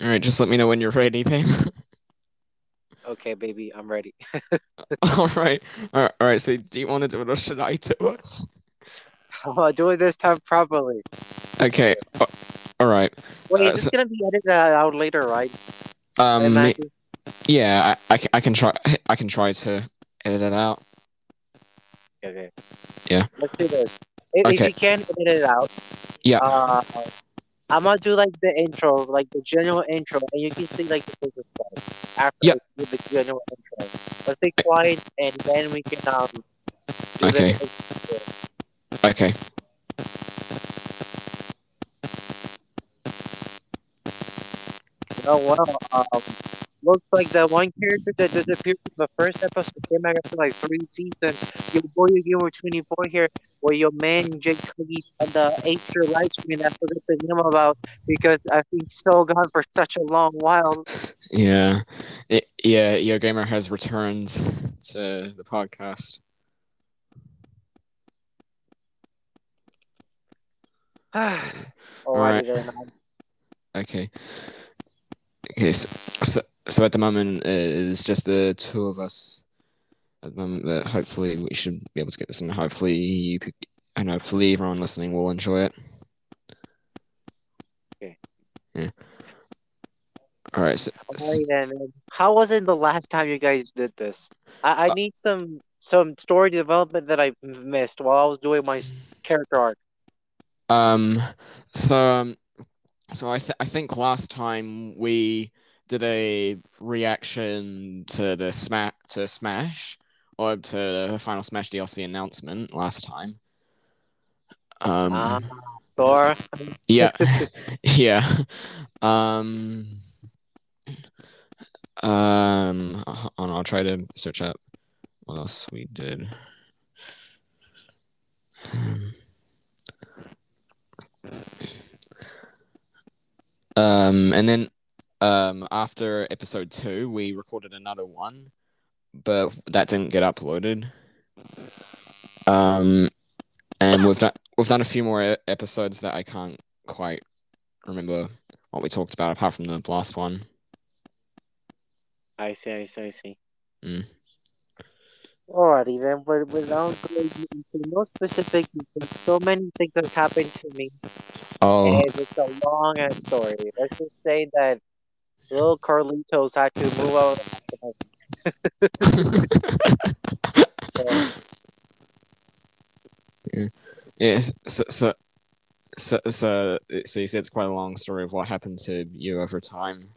All right, just let me know when you're ready, then. Okay, baby, I'm ready. all right, all right, all right. So, do you want to do it or should I do it? Gonna do it this time properly. Okay. uh, all right. Wait, Uh, is this so- gonna be edited out later, right? Um. Imagine- Yeah, I, I, I can try. I can try to edit it out. Okay. Yeah. Let's do this. If, if you can edit it out, Yeah. uh, I'm gonna do like the intro, like the general intro, and you can see like the business stuff after Yeah. we do the general intro. Let's be quiet, and then we can um. do Okay. The, Okay. oh well, um, looks like the one character that disappeared from the first episode came back after like three seasons. Your boy Gamer 24 here, where your man Jake Cookie on the Acer live stream. I forgot the name about because I've been so gone for such a long while. Yeah. It, yeah. Yo gamer has returned to the podcast. Alrighty Alright. Okay. Okay. So, so, so at the moment it's just the two of us. At the moment, but hopefully we should be able to get this, and hopefully you, and hopefully everyone listening will enjoy it. Okay. Yeah. All right. So, then. then. How was it the last time you guys did this? I, I Uh, need some some story development that I missed while I was doing my character arc. Um, so um, so I th I think last time we did a reaction to the smash to Smash or to the final Smash DLC announcement last time. Um, Sora. yeah, yeah. Um, um, on, I'll try to search up what else we did. Um, Um, and then um, after episode two, we recorded another one, but that didn't get uploaded. Um, and we've done we've done a few more episodes that I can't quite remember what we talked about apart from the last one. I see, I see, I see. Mm. Alrighty then, but without going into no specific details, so many things has happened to me, Oh, and it's a long ass story. Let's just say that little Carlitos had to move out. So, yeah. So so so so so you said it's quite a long story of what happened to you over time.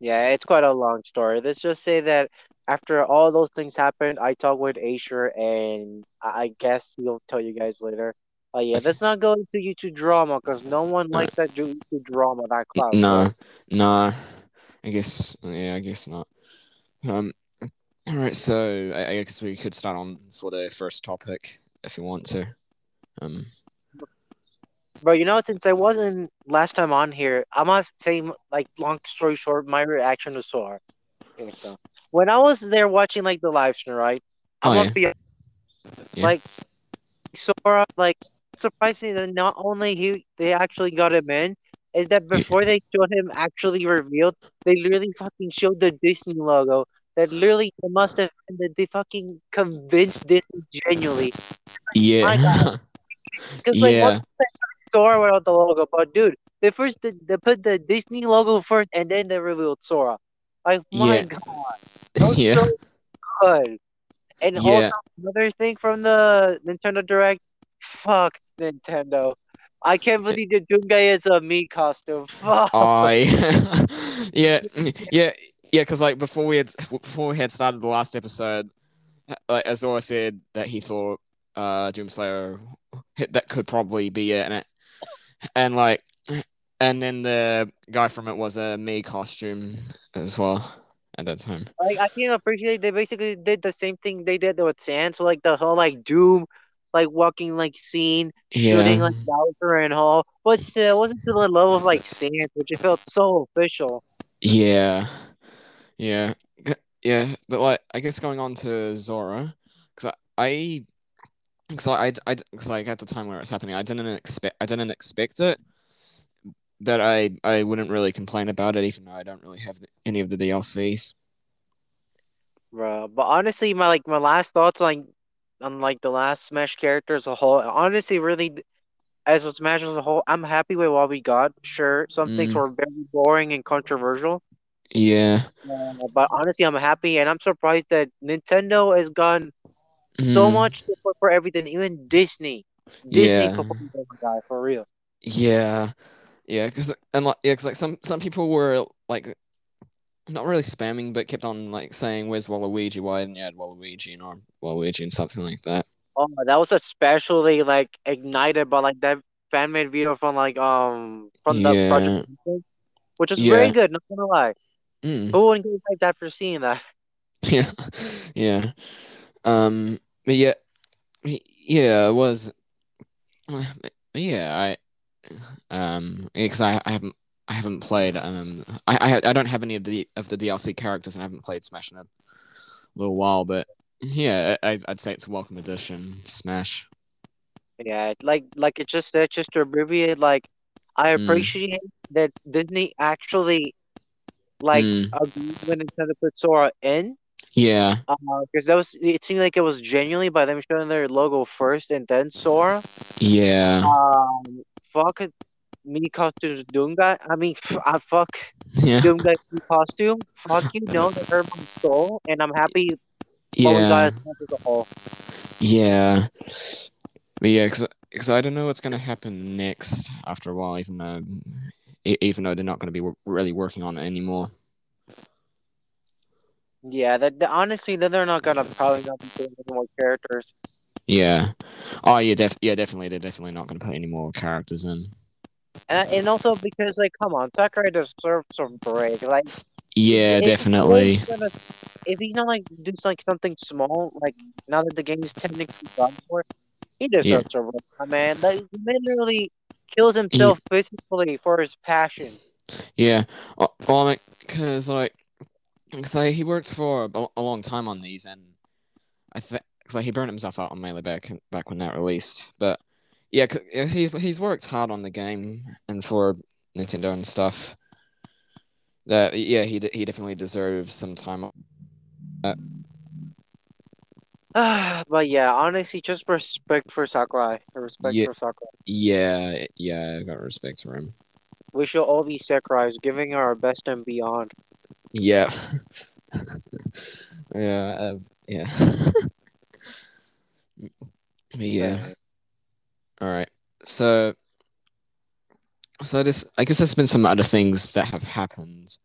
yeah, it's quite a long story. Let's just say that after all those things happened, I talked with Asher, and I guess he'll tell you guys later. Uh, yeah, let's not go into YouTube drama because no one likes that YouTube drama that cloud. No, no. I guess yeah, I guess not. Um all right, so I, I guess we could start on for the first topic if you want to. Um Bro, you know, since I wasn't last time on here, I must say, like, long story short, my reaction to Sora. Okay, so when I was there watching like the live stream, right? Oh, I'm yeah. gonna be Yeah. like Sora, like surprised me that not only he they actually got him in, is that before they showed him actually revealed, they literally fucking showed the Disney logo. That literally it must have been that they fucking convinced Disney genuinely. yeah. Because like yeah. what Sora without the logo, but dude, they first did, they put the Disney logo first, and then they revealed Sora. Like my Yeah. god, Yeah. so good. And Yeah. also another thing from the Nintendo Direct, fuck Nintendo. I can't believe the Doomguy is a Mii costume. Fuck. I yeah, yeah, yeah. Because like before we had before we had started the last episode, like Azora said that he thought uh Doomslayer that could probably be it, and it, and like, and then the guy from it was a Mii costume as well at that time. Like I can appreciate they basically did the same thing they did with Sans, so like the whole like Doom, like walking like scene, shooting Yeah. like Bowser and all, but still it wasn't to the level of like Sans, which it felt so official. Yeah, yeah, yeah. But like, I guess going on to Sora, because I, because I, I, I, cause like at the time where it was happening, I didn't expect, I didn't expect it. but I I wouldn't really complain about it, even though I don't really have the, any of the DLCs. Bro, but honestly, my like my last thoughts on on like the last Smash character as a whole. Honestly, really, as a Smash as a whole, I'm happy with what we got. Sure, some things Mm. were very boring and controversial, Yeah. uh, but honestly, I'm happy and I'm surprised that Nintendo has gone so Mm. much support for everything. Even Disney, Disney Yeah. guy for real. Yeah, yeah, because and like yeah, 'cause, like some some people were like not really spamming, but kept on like saying, "Where's Waluigi? Why didn't you add Waluigi or Waluigi and something like that?" Oh, that was especially like ignited by like that fan made video from like um from the Yeah. project, which was very good. Not gonna lie, Mm. who wouldn't get hyped after seeing that? Yeah, yeah. Um, but yeah, yeah, it was. Yeah, I um, because I, I haven't I haven't played um I, I I don't have any of the of the DLC characters and I haven't played Smash in a little while, but yeah, I I'd say it's a welcome addition Smash. Yeah, like like it just said, just to abbreviate, like I Mm. appreciate that Disney actually like Mm, when Nintendo put Sora in, yeah, because that was it seemed like it was genuinely by them showing their logo first and then Sora. yeah, Um, fuck it, Mii costumes Doomguy. I mean, f- I fuck yeah, Mii costume. Fuck you, no, that hurt my soul, and I'm happy what we got yeah, as Smash as a whole. yeah. But yeah, because I don't know what's gonna happen next after a while, even though even though they're not gonna be w- really working on it anymore. Yeah, that, that honestly, then they're not gonna probably not be doing any more characters. Yeah. Oh yeah, def yeah, definitely. They're definitely not gonna put any more characters in. And and also because like, come on, Sakurai deserves some break. Like, Yeah, if definitely. he's gonna, if he's not like do like something small, like now that the game is technically done for, he deserves a break, man. Like, he literally kills himself physically for his passion. Yeah. Oh, well, like, cause like, cause like, he worked for a, a long time on these, and I think, cause like he burned himself out on Melee back back when that released. But yeah, he he's worked hard on the game and for Nintendo and stuff. That yeah, he he definitely deserves some time. off. but yeah, honestly, just respect for Sakurai. Respect Yeah. for Sakurai. Yeah, yeah, I got respect for him. We should all be Sakurais, giving our best and beyond. Yeah. yeah, uh, yeah. Yeah. All right. So, so this, I guess there's been some other things that have happened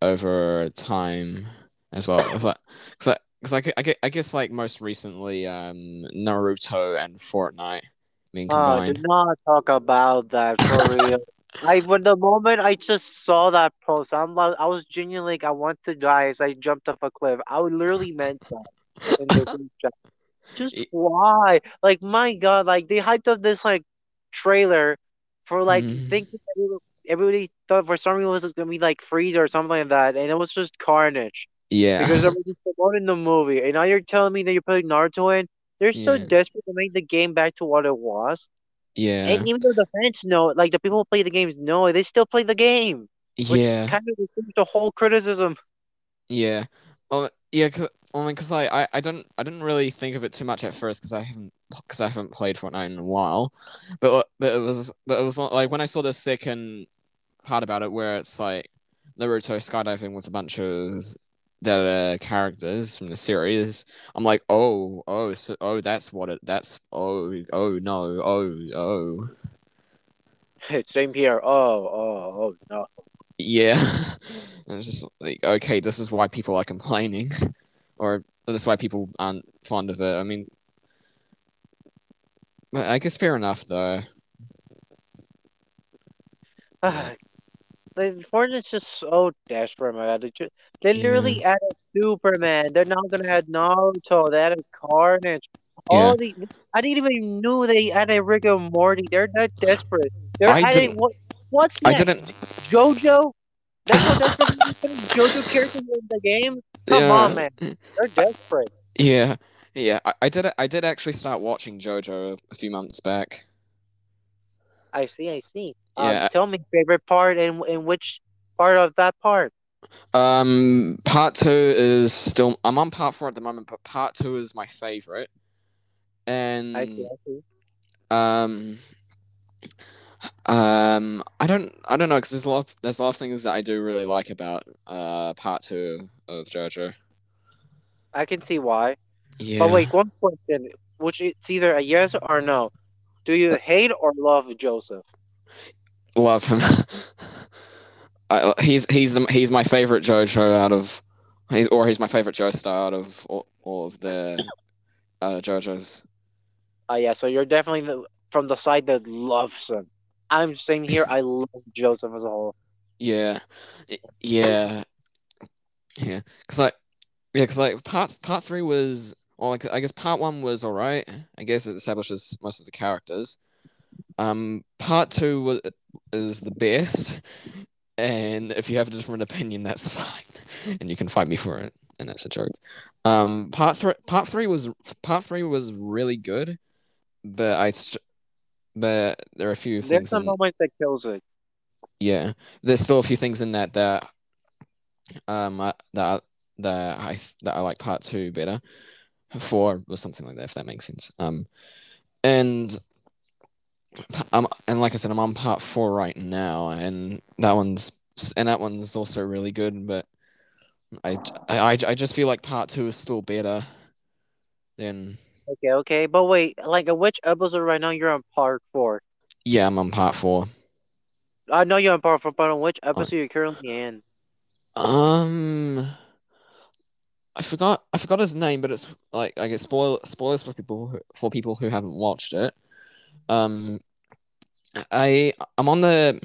over time as well. It's like, cause I, cause I, I, gu- I guess like most recently, um, Naruto and Fortnite being Oh, do combined. not talk about that for real. I when the moment I just saw that post, I'm like, I was genuinely like, I want to die as I jumped off a cliff. I literally meant that in the group chat. Just Y- why? Like my God, like they hyped up this like trailer for like Mhm. thinking everybody, everybody thought for some reason it was gonna be like Freeze or something like that, and it was just Carnage yeah. because just promoting the movie. And now you're telling me that you're putting Naruto in. They're so desperate to make the game back to what it was. yeah. And even though the fans know, like the people who play the games know, they still play the game, which Yeah. kind of the whole criticism. Yeah. Well, yeah, cause, only because I, I, I don't I didn't really think of it too much at first because I haven't because I haven't played Fortnite in a while, but but it was but it was like when I saw the second part about it where it's like Naruto skydiving with a bunch of the uh, characters from the series, I'm like, oh oh so, oh that's what it that's oh oh no oh oh Same here. Oh, oh, oh no. Yeah, and it's just like okay this is why people are complaining, or that's why people aren't fond of it. I mean. I guess fair enough though. the Fortnite's just so desperate, man. They, ju- they literally added Superman. They're now gonna add Naruto. They added Carnage. All the I didn't even know they added Rick and Morty. They're that desperate. They're I adding didn't- what? What's I next? didn't. JoJo. That's they're JoJo characters in the game. Come yeah. on, man. They're desperate. Yeah, yeah. I, I did. I did actually start watching JoJo a few months back. I see. I see. Um, Yeah. tell me favorite part and in which part of that part. Um, part two is still. I'm on part four at the moment, but part two is my favorite. And I see, I see. um, um, I don't, I don't know, because there's a lot, there's a lot of things that I do really like about uh part two of JoJo. I can see why. Yeah. But wait, one question, which it's either a yes or no. Do you hate or love Joseph? love him. I, he's he's he's my favorite JoJo out of, he's or he's my favorite Joestar out of all, all of the uh, JoJos. Uh, yeah, so you're definitely the, from the side that loves him. I'm saying here, I love Joseph as a whole. Yeah, yeah, yeah. Cause like, yeah, cause like part part three was, or like I guess part one was all right. I guess it establishes most of the characters. Um, part two was is the best, and if you have a different opinion, that's fine, and you can fight me for it, and that's a joke. Um, part three, part three was part three was really good, but I, but there are a few There's things. some in- moments that kills it. yeah, there's still a few things in that that um I, that that I that I like part two better. Four or something like that, if that makes sense. Um, and um, and like I said, I'm on part four right now, and that one's and that one's also really good. But I I I just feel like part two is still better than Okay, okay, but wait, like, uh, which episode right now you're on part four? yeah. I'm on part four. I know you're on part four, but on which episode you're currently in? Um, I forgot I forgot his name, but it's like I guess spoil spoilers for people who, for people who haven't watched it. Um, I I'm on the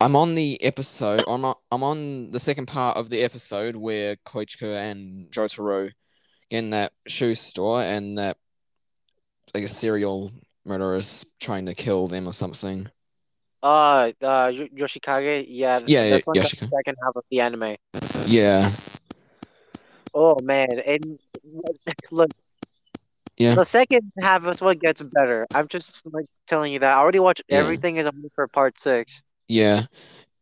I'm on the episode. I'm on, I'm on the second part of the episode where Koichika and Jotaro get in that shoe store and that like a serial murderer is trying to kill them or something. Uh, uh, Yo- Yoshikage. Yeah, Yeah, that's like Yoshika- the second half of the anime. Yeah, Oh man, and look, Yeah. the second half is what gets better. I'm just like telling you that. I already watched Yeah. everything is only for part six. Yeah,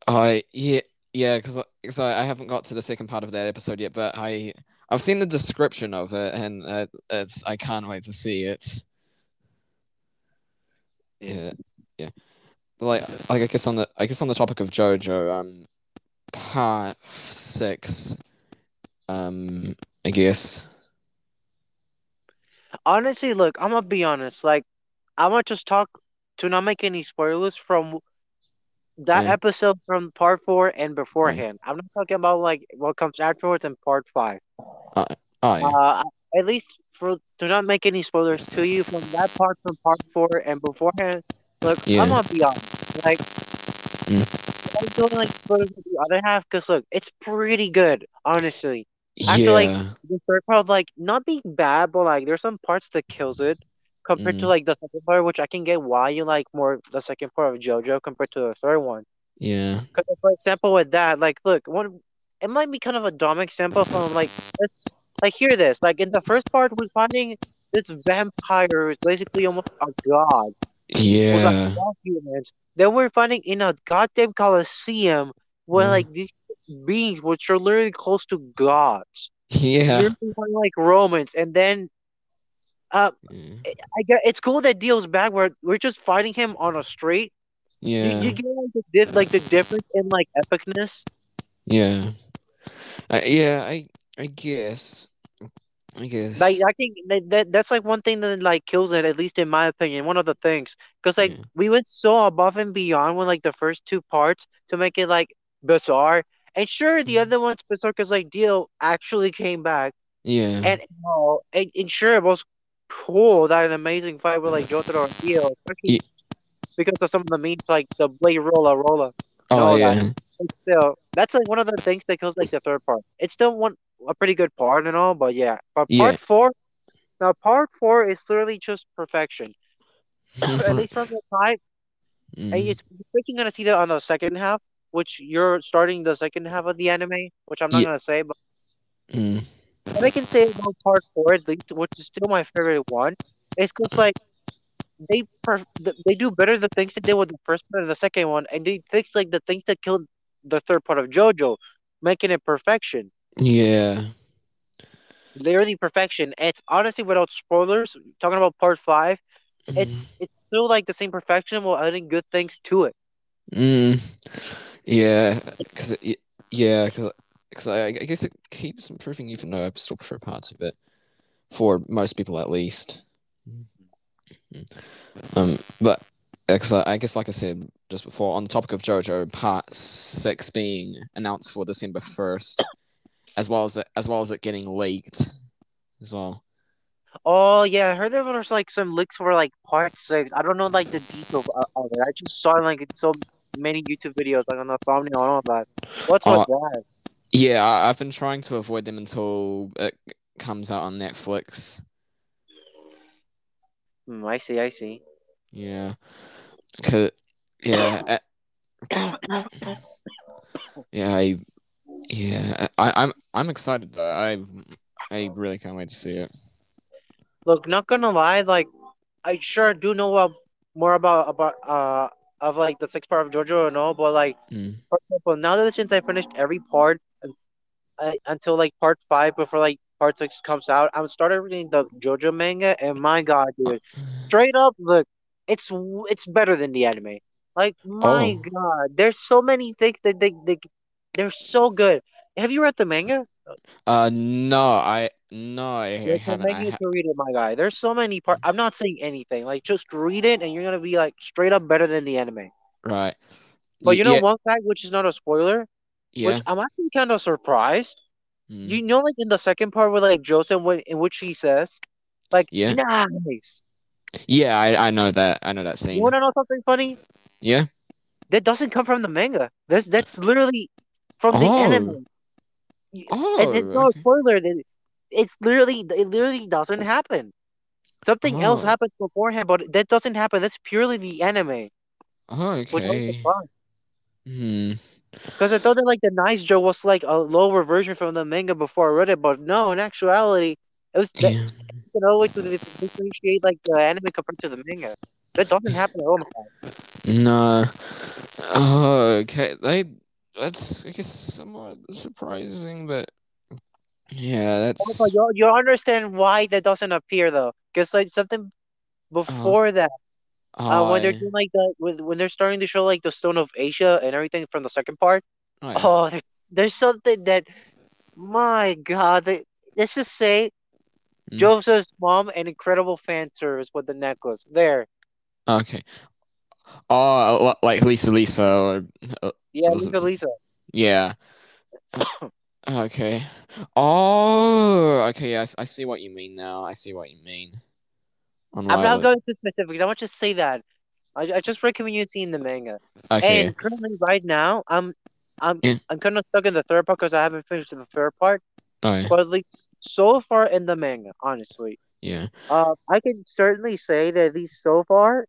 I yeah yeah because because I, I haven't got to the second part of that episode yet, but I I've seen the description of it and uh, it's I can't wait to see it. Yeah, yeah. But like like I guess on the I guess on the topic of JoJo, um, part six, um, I guess. Honestly, look, I'm gonna be honest. Like, I'm gonna just talk to not make any spoilers from that Yeah. episode from part four and beforehand. I'm not talking about like what comes afterwards in part five. Oh yeah, Uh, at least for to not make any spoilers to you from that part from part four and beforehand. Look, Yeah. I'm gonna be honest. Like, Mm. I'm doing like spoilers of the other half because look, it's pretty good, honestly. After, like, The third part, like, not being bad, but like, there's some parts that kills it compared to Mhm. like the second part, which I can get why you like more the second part of JoJo compared to the third one. yeah, Because, for example, with that, like, look, one, it might be kind of a dumb example from like, let's like hear this. Like in the first part, we're finding this vampire who's basically almost a god. yeah, like humans. Then we're finding in a goddamn coliseum where Mm. like these beings, which are literally close to gods, yeah, like Romans, and then. Uh, yeah, I get it's cool that deals back where we're just fighting him on a street. Yeah. you get like the dif- like the difference in like epicness. Yeah. Uh, yeah, I I guess. I guess. Like I think that, that that's like one thing that like kills it, at least in my opinion. One of the things, because like Yeah. we went so above and beyond with like the first two parts to make it like bizarre. And sure, the Mhm. other one's bizarre because like Dio actually came back, yeah. and uh, and, and sure it was cool that an amazing fight with like Jotaro and Dio, especially Ye- because of some of the memes like the blade roller roller. oh that- yeah. But still, that's like one of the things that kills like the third part. It's still one a pretty good part and all, but yeah. But Yeah. part four, now part four is literally just perfection. At least from the time, and Mm, it's you're gonna see that on the second half, which you're starting the second half of the anime, which I'm not Ye- gonna say, but mm, what I can say about part four, at least, which is still my favorite one, is because like they per- they do better the things they did with the first part and the second one, and they fix like the things that killed the third part of JoJo, making it perfection. Yeah. Literally perfection. It's honestly without spoilers. Talking about part five, Mm. it's it's still like the same perfection while adding good things to it. Mm. Yeah, because yeah, because I, I guess it keeps improving, even though I still prefer parts of it, for most people at least. Um, but because I, I guess, like I said just before, on the topic of JoJo, Part Six being announced for December first, as well as it, as well as it getting leaked, as well. Oh yeah, I heard there was like some leaks for like part six. I don't know like the details of it. I just saw like it's so many YouTube videos like on the thumbnail and all that. What's with that? Yeah, I, I've been trying to avoid them until it comes out on Netflix. Hmm, I see, I see. Yeah, 'cause- yeah, yeah, I, yeah, I, I'm, I'm excited though. I, I really can't wait to see it. Look, not gonna lie, like I sure do know uh, more about about uh of like the sixth part of JoJo and all, but like Mm. for example, now that since I finished every part uh, until like part five before like part six comes out, I'm started reading the JoJo manga, and my God, dude, straight up, look, it's it's better than the anime. Like my Oh, God, there's so many things that they they they're so good. Have you read the manga? uh, no, I, no, I a haven't. I ha to read it, my guy. There's so many parts. I'm not saying anything. Like just read it, and you're gonna be like straight up better than the anime. right. But you know yeah, one fact, which is not a spoiler, which yeah. I'm actually kind of surprised. Mm. You know, like in the second part where like Joseph, when in which he says, like, Yeah, nice. Yeah. I, I know that. I know that scene. You wanna know something funny? Yeah. That doesn't come from the manga. That's that's literally from the anime. Oh, Y- oh, And it's no spoiler. That it's literally it literally doesn't happen. Something else Oh, happens beforehand, but that doesn't happen. That's purely the anime, oh, which makes it okay. Hmm. Because I thought that like the Nice Joe was like a lower version from the manga before I read it, but no, in actuality, it was that Yeah. Way to differentiate like the anime compared to the manga. That doesn't happen at all. No. Oh, okay. They. That's I guess somewhat surprising, but yeah, Oh, that's. you you understand why that doesn't appear though? Because like something Oh, before that, uh, when they're doing like the when, when they're starting to show like the Stone of Aja and everything from the second part. Oh yeah. Oh, there's there's something that my God, they, let's just say Mm. Joseph's mom an incredible fan service with the necklace. There. Okay. Oh, like Lisa Lisa or uh, Yeah? Lisa Lisa. Yeah. Okay. Oh, okay. Yes, I see what you mean now. I see what you mean. On I'm not going to specifics. I want to say that. I, I just recommend you seeing the manga. okay. And currently, right now, I'm I'm Yeah. I'm kind of stuck in the third part because I haven't finished the third part. Yeah. But at least so far in the manga, honestly, Yeah. uh, I can certainly say that at least so far,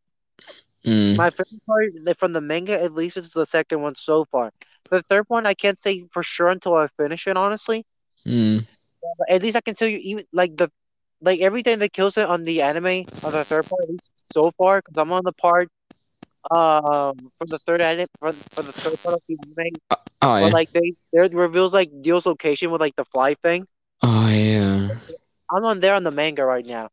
Mm. my favorite part from the manga, at least, is the second one so far. The third one, I can't say for sure until I finish it, honestly. Mm. But at least I can tell you, even like the like everything that kills it on the anime on the third part, at least so far, because I'm on the part um from the third anime for, for the third part of the anime, Oh but like they there reveals like Dio's location with like the fly thing. Yeah. I'm on there on the manga right now.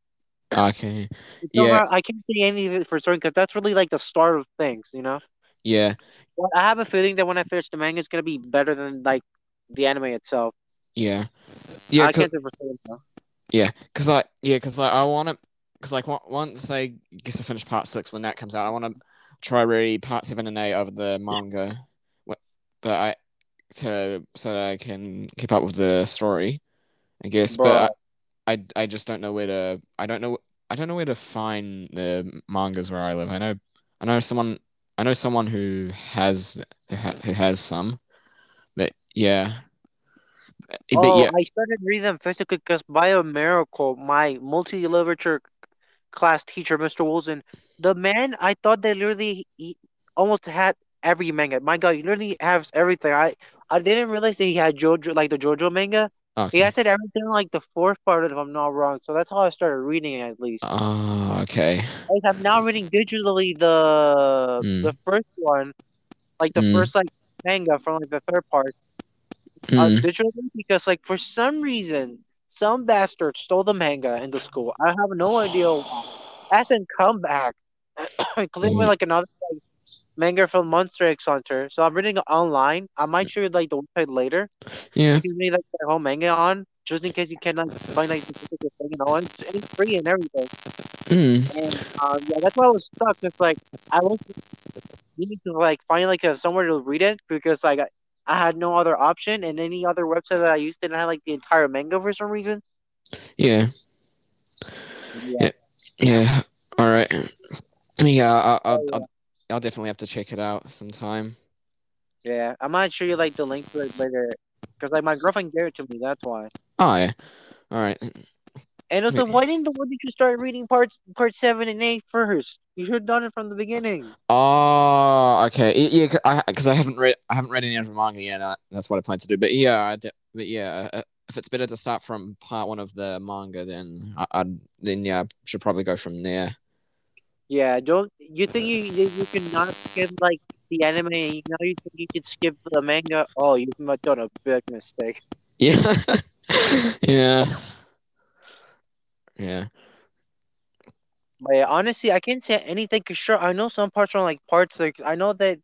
Okay. So Yeah. I can't say any of it for certain because that's really like the start of things, you know. Yeah. But I have a feeling that when I finish the manga, it's gonna be better than like the anime itself. Yeah. Yeah. I 'cause- can't say for certain though. Yeah, because I yeah, because like I want to, because like once I guess I finish part six when that comes out, I want to try read part seven and eight of the manga, but I to so that I can keep up with the story, I guess. Bruh. But I, I I just don't know where to. I don't know. I don't know where to find the mangas where I live. I know I know someone. I know someone who has who, ha, who has some, but yeah. But Oh, yeah. I started reading them physically because by a miracle, my multi-literature class teacher, Mr. Wilson, the man, I thought they literally he almost had every manga. My God, he literally has everything. I I didn't realize that he had JoJo, like the JoJo manga. Okay. I said everything like the fourth part, if I'm not wrong. So that's how I started reading it, at least. Oh, okay. Like, I'm now reading digitally the Mm. the first one, like the Mm. first like manga from like the third part, uh, Mm. digitally because like for some reason some bastard stole the manga in the school. I have no idea why. Hasn't come back. Mm. like another like, manga from Monster X Hunter. So I'm reading it online. I might show you like the website later. Yeah. You can read like the whole manga on, just in case you can like find like the specific thing, you know, and it's, free and everything. Mm. And um, yeah, that's why I was stuck. It's like I was needing to like find like a, somewhere to read it because like I, I had no other option, and any other website that I used didn't have like the entire manga for some reason. Yeah. Yeah, Yeah. All right. Yeah. I, I, Oh, yeah. I'll, I'll definitely have to check it out sometime. yeah. I might show you like the link to it later because like my girlfriend gave it to me. That's why. Oh yeah. All right. And also, why didn't the why did you start reading parts part seven and eight first? You should have done it from the beginning. Oh, okay. Yeah, because I, 'cause I haven't read I haven't read any of the manga yet. Uh, that's what I plan to do. But yeah, I de- but yeah, uh, if it's better to start from part one of the manga, then I, I'd then yeah, I should probably go from there. Yeah, don't you think you you you can not skip like the anime? You know you think you could skip the manga? Oh, you've done a big mistake. Yeah. yeah. Yeah. But yeah, honestly, I can't say anything. Cause sure, I know some parts from like part six. I know that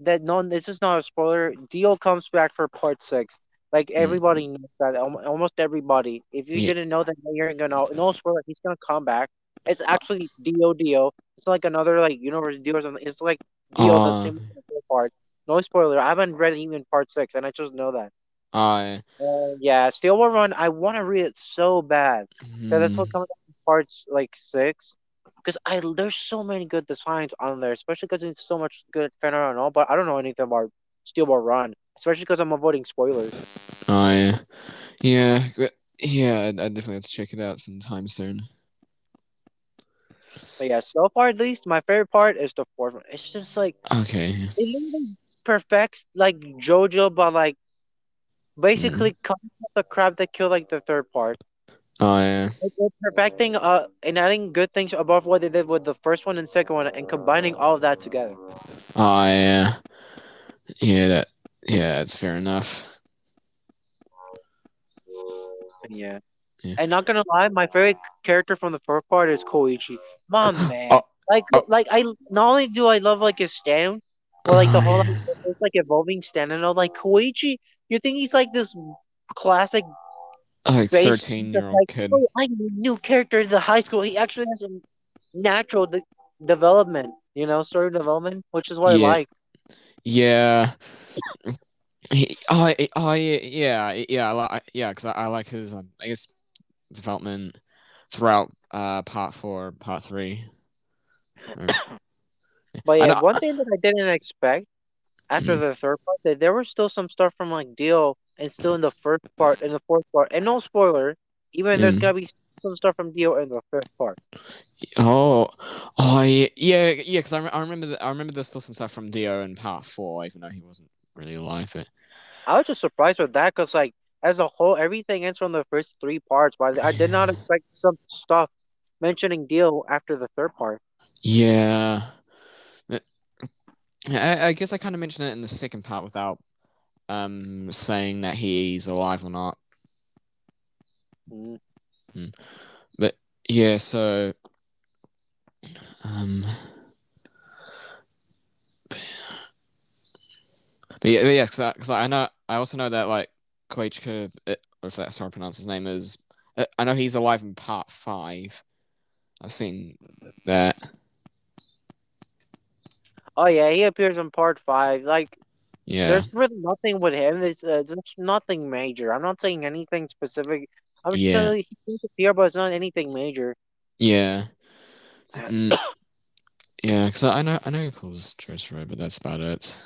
that no, this is not a spoiler. Dio comes back for part six. Like mm-hmm. everybody knows that. Almost everybody. If you Yeah. didn't know that, you're gonna know. No spoiler. He's gonna come back. It's actually Dio Dio. It's like another like universe Dio or something. It's like Dio the Uh, same part. No spoiler. I haven't read even part six, and I just know that. I Uh, yeah, Steel Ball Run. I want to read it so bad. Yeah, that's what hmm, comes in parts like six. Because I there's so many good designs on there, especially because it's so much good fan art and all. But I don't know anything about Steel Ball Run, especially because I'm avoiding spoilers. I yeah, yeah, I I definitely have to check it out sometime soon. But yeah, so far at least, my favorite part is the fourth one. It's just like Okay. it perfects like JoJo, but like basically cutting out the crap that killed like the third part. Oh yeah. Like, they're perfecting uh and adding good things above what they did with the first one and second one, and combining all of that together. Oh yeah. Yeah, that yeah, that's fair enough. Yeah. Yeah. And not gonna lie, my favorite character from the first part is Koichi. My man. Oh. Like Oh. like I not only do I love like his stand, but like the Oh, whole like, it's like evolving stand and all like Koichi, you think he's like this classic Like thirteen year old like, kid. oh, I'm new character in the high school. He actually has some natural de- development, you know, story development, which is what Yeah. I like. Yeah. He, oh, I- oh, yeah, yeah, yeah, I like, yeah, because I, I like his, um, I guess, development throughout uh part four, part three. But yeah, one thing that I didn't expect after Mhm. the third part, that there was still some stuff from like Dio and still in the first part and the fourth part. And no spoiler, even there's Mm. gonna be some stuff from Dio in the fifth part. Oh, oh, yeah, yeah, yeah. Because I, I remember, that, I remember there's still some stuff from Dio in part four, even though he wasn't really alive. But I was just surprised with that because like as a whole, everything ends from the first three parts. But I did not expect some stuff mentioning Dio after the third part. yeah, I, I guess I kind of mentioned it in the second part without um saying that he's alive or not. Mm. Yeah, so um but yeah, but yeah, because I, know I also know that like Koichika, uh, if that's how I pronounce his name is, uh, I know he's alive in part five. I've seen that. Oh yeah, he appears in part five. Like Yeah, there's really nothing with him. It's uh, there's nothing major. I'm not saying anything specific. I'm just Yeah. he appear, but it's not anything major. yeah, Mm, yeah. Because I know I know he pulls Joseph, but that's about it.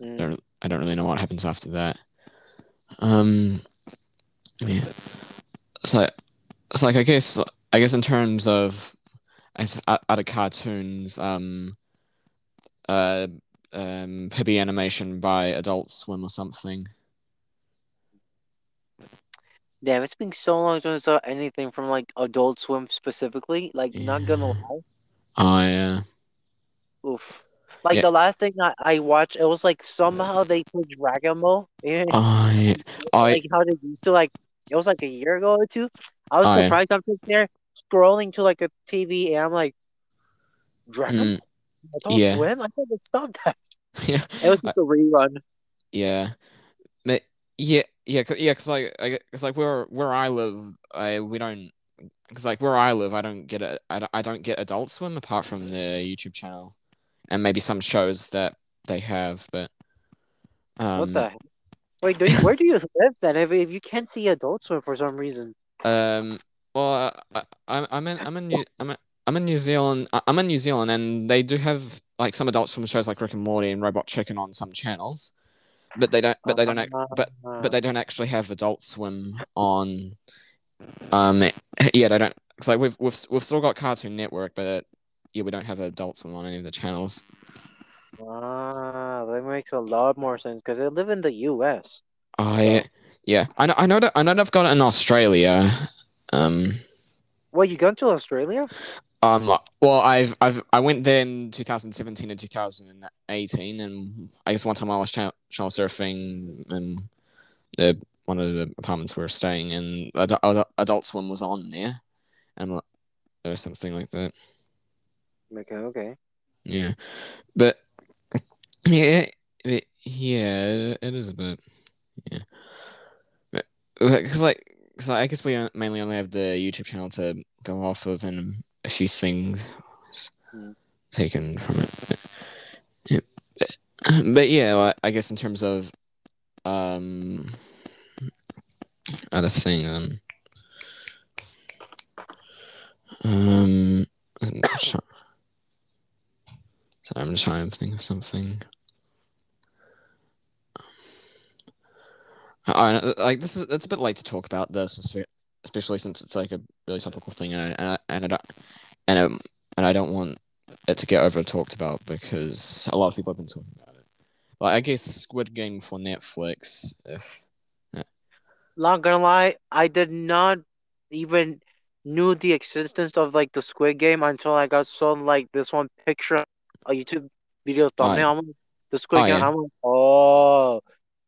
Mm. don't I don't really know what happens after that. Um, yeah. So, it's like I guess I guess in terms of as out out cartoons, um, uh, um, Pibby animation by Adult Swim or something. Damn, it's been so long since I saw anything from like Adult Swim specifically. Like, not gonna lie. Oh yeah. Oof. Like Yeah. the last thing I, I watched, it was like somehow they put Dragon Ball. in. I I like how they used to like it was like a year ago or two. I was yeah. surprised I'm sitting there scrolling to like a TV and I'm like Dragon mm, Ball Adult yeah. Swim? I thought it stopped that. yeah. It was I- just a rerun. Yeah, but yeah, yeah, cause, yeah, cause like, I, cause like where where I live, I we don't, cause like where I live, I don't get a, I don't, I don't get Adult Swim apart from the YouTube channel, and maybe some shows that they have, but um, what the heck? Wait, do you, where do you live then? If, if you can't see Adult Swim for some reason. um, well, I, I, I'm in, I'm in New, I'm in, I'm in New Zealand, I'm in New Zealand, and they do have like some Adult Swim shows like Rick and Morty and Robot Chicken on some channels, but they don't, but they don't, but but they don't actually have Adult Swim on. Um, yeah, they don't. It's like we've we've we've still got Cartoon Network, but yeah, we don't have Adult Swim on any of the channels. Ah, that makes a lot more sense because they live in the U.S. I yeah, I know I know that I know they've got it in Australia. Um, Well, you gone to Australia? um, well, I've I've I went there in 2017 and 2018, and I guess one time I was channel, channel surfing and the one of the apartments we were staying in, Ad- Ad- Adult Swim was on there, and or something like that. Okay, okay. Yeah, but yeah, it, yeah, it is a bit. Yeah, but because like, cause I guess we mainly only have the YouTube channel to go off of, and a few things Mm. taken from it. Yeah. But, yeah, like, I guess in terms of um, other thing, um, um, I'm Sorry, I'm just trying to think of something. I, I- like this is it's a bit late to talk about this, especially since it's like a really topical thing, and I, and I, don't and um, and I don't want it to get over talked about because a lot of people have been talking about it. Like I guess Squid Game for Netflix. If Not gonna lie, I did not even knew the existence of like the Squid Game until I got shown like this one picture, a YouTube video thumbnail. I'm the Squid Oh, Game. yeah. I'm like, oh,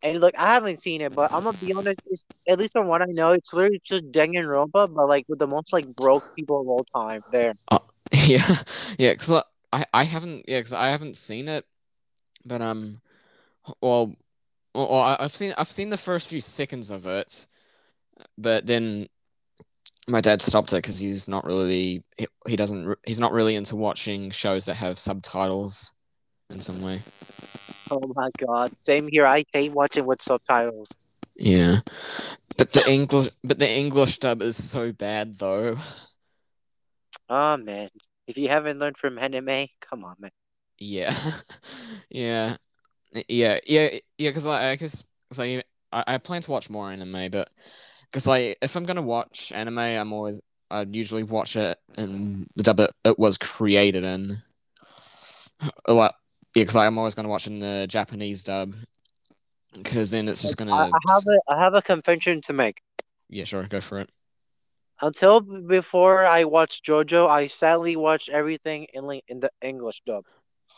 and look, I haven't seen it, but I'm gonna be honest. It's, at least from what I know, it's literally just Danganronpa, but like with the most like broke people of all time. There. yeah, yeah, because I I haven't yeah, because I haven't seen it, but um, well, well, I've seen I've seen the first few seconds of it, but then my dad stopped it because he's not really he, he doesn't he's not really into watching shows that have subtitles in some way. Oh my god. Same here. I hate watching with subtitles. Yeah, but the English but the English dub is so bad though. Oh man. If you haven't learned from anime, come on, man. Yeah, yeah, yeah, yeah, yeah. Because I, I guess, I, I, I plan to watch more anime, but because like if I'm gonna watch anime, I'm always I usually watch it in the dub it, it was created in. A lot, yeah, because like, I'm always gonna watch in the Japanese dub, because then it's just gonna. I, I have a I have a confession to make. Yeah, sure, go for it. Until before I watched JoJo, I sadly watched everything in in the English dub.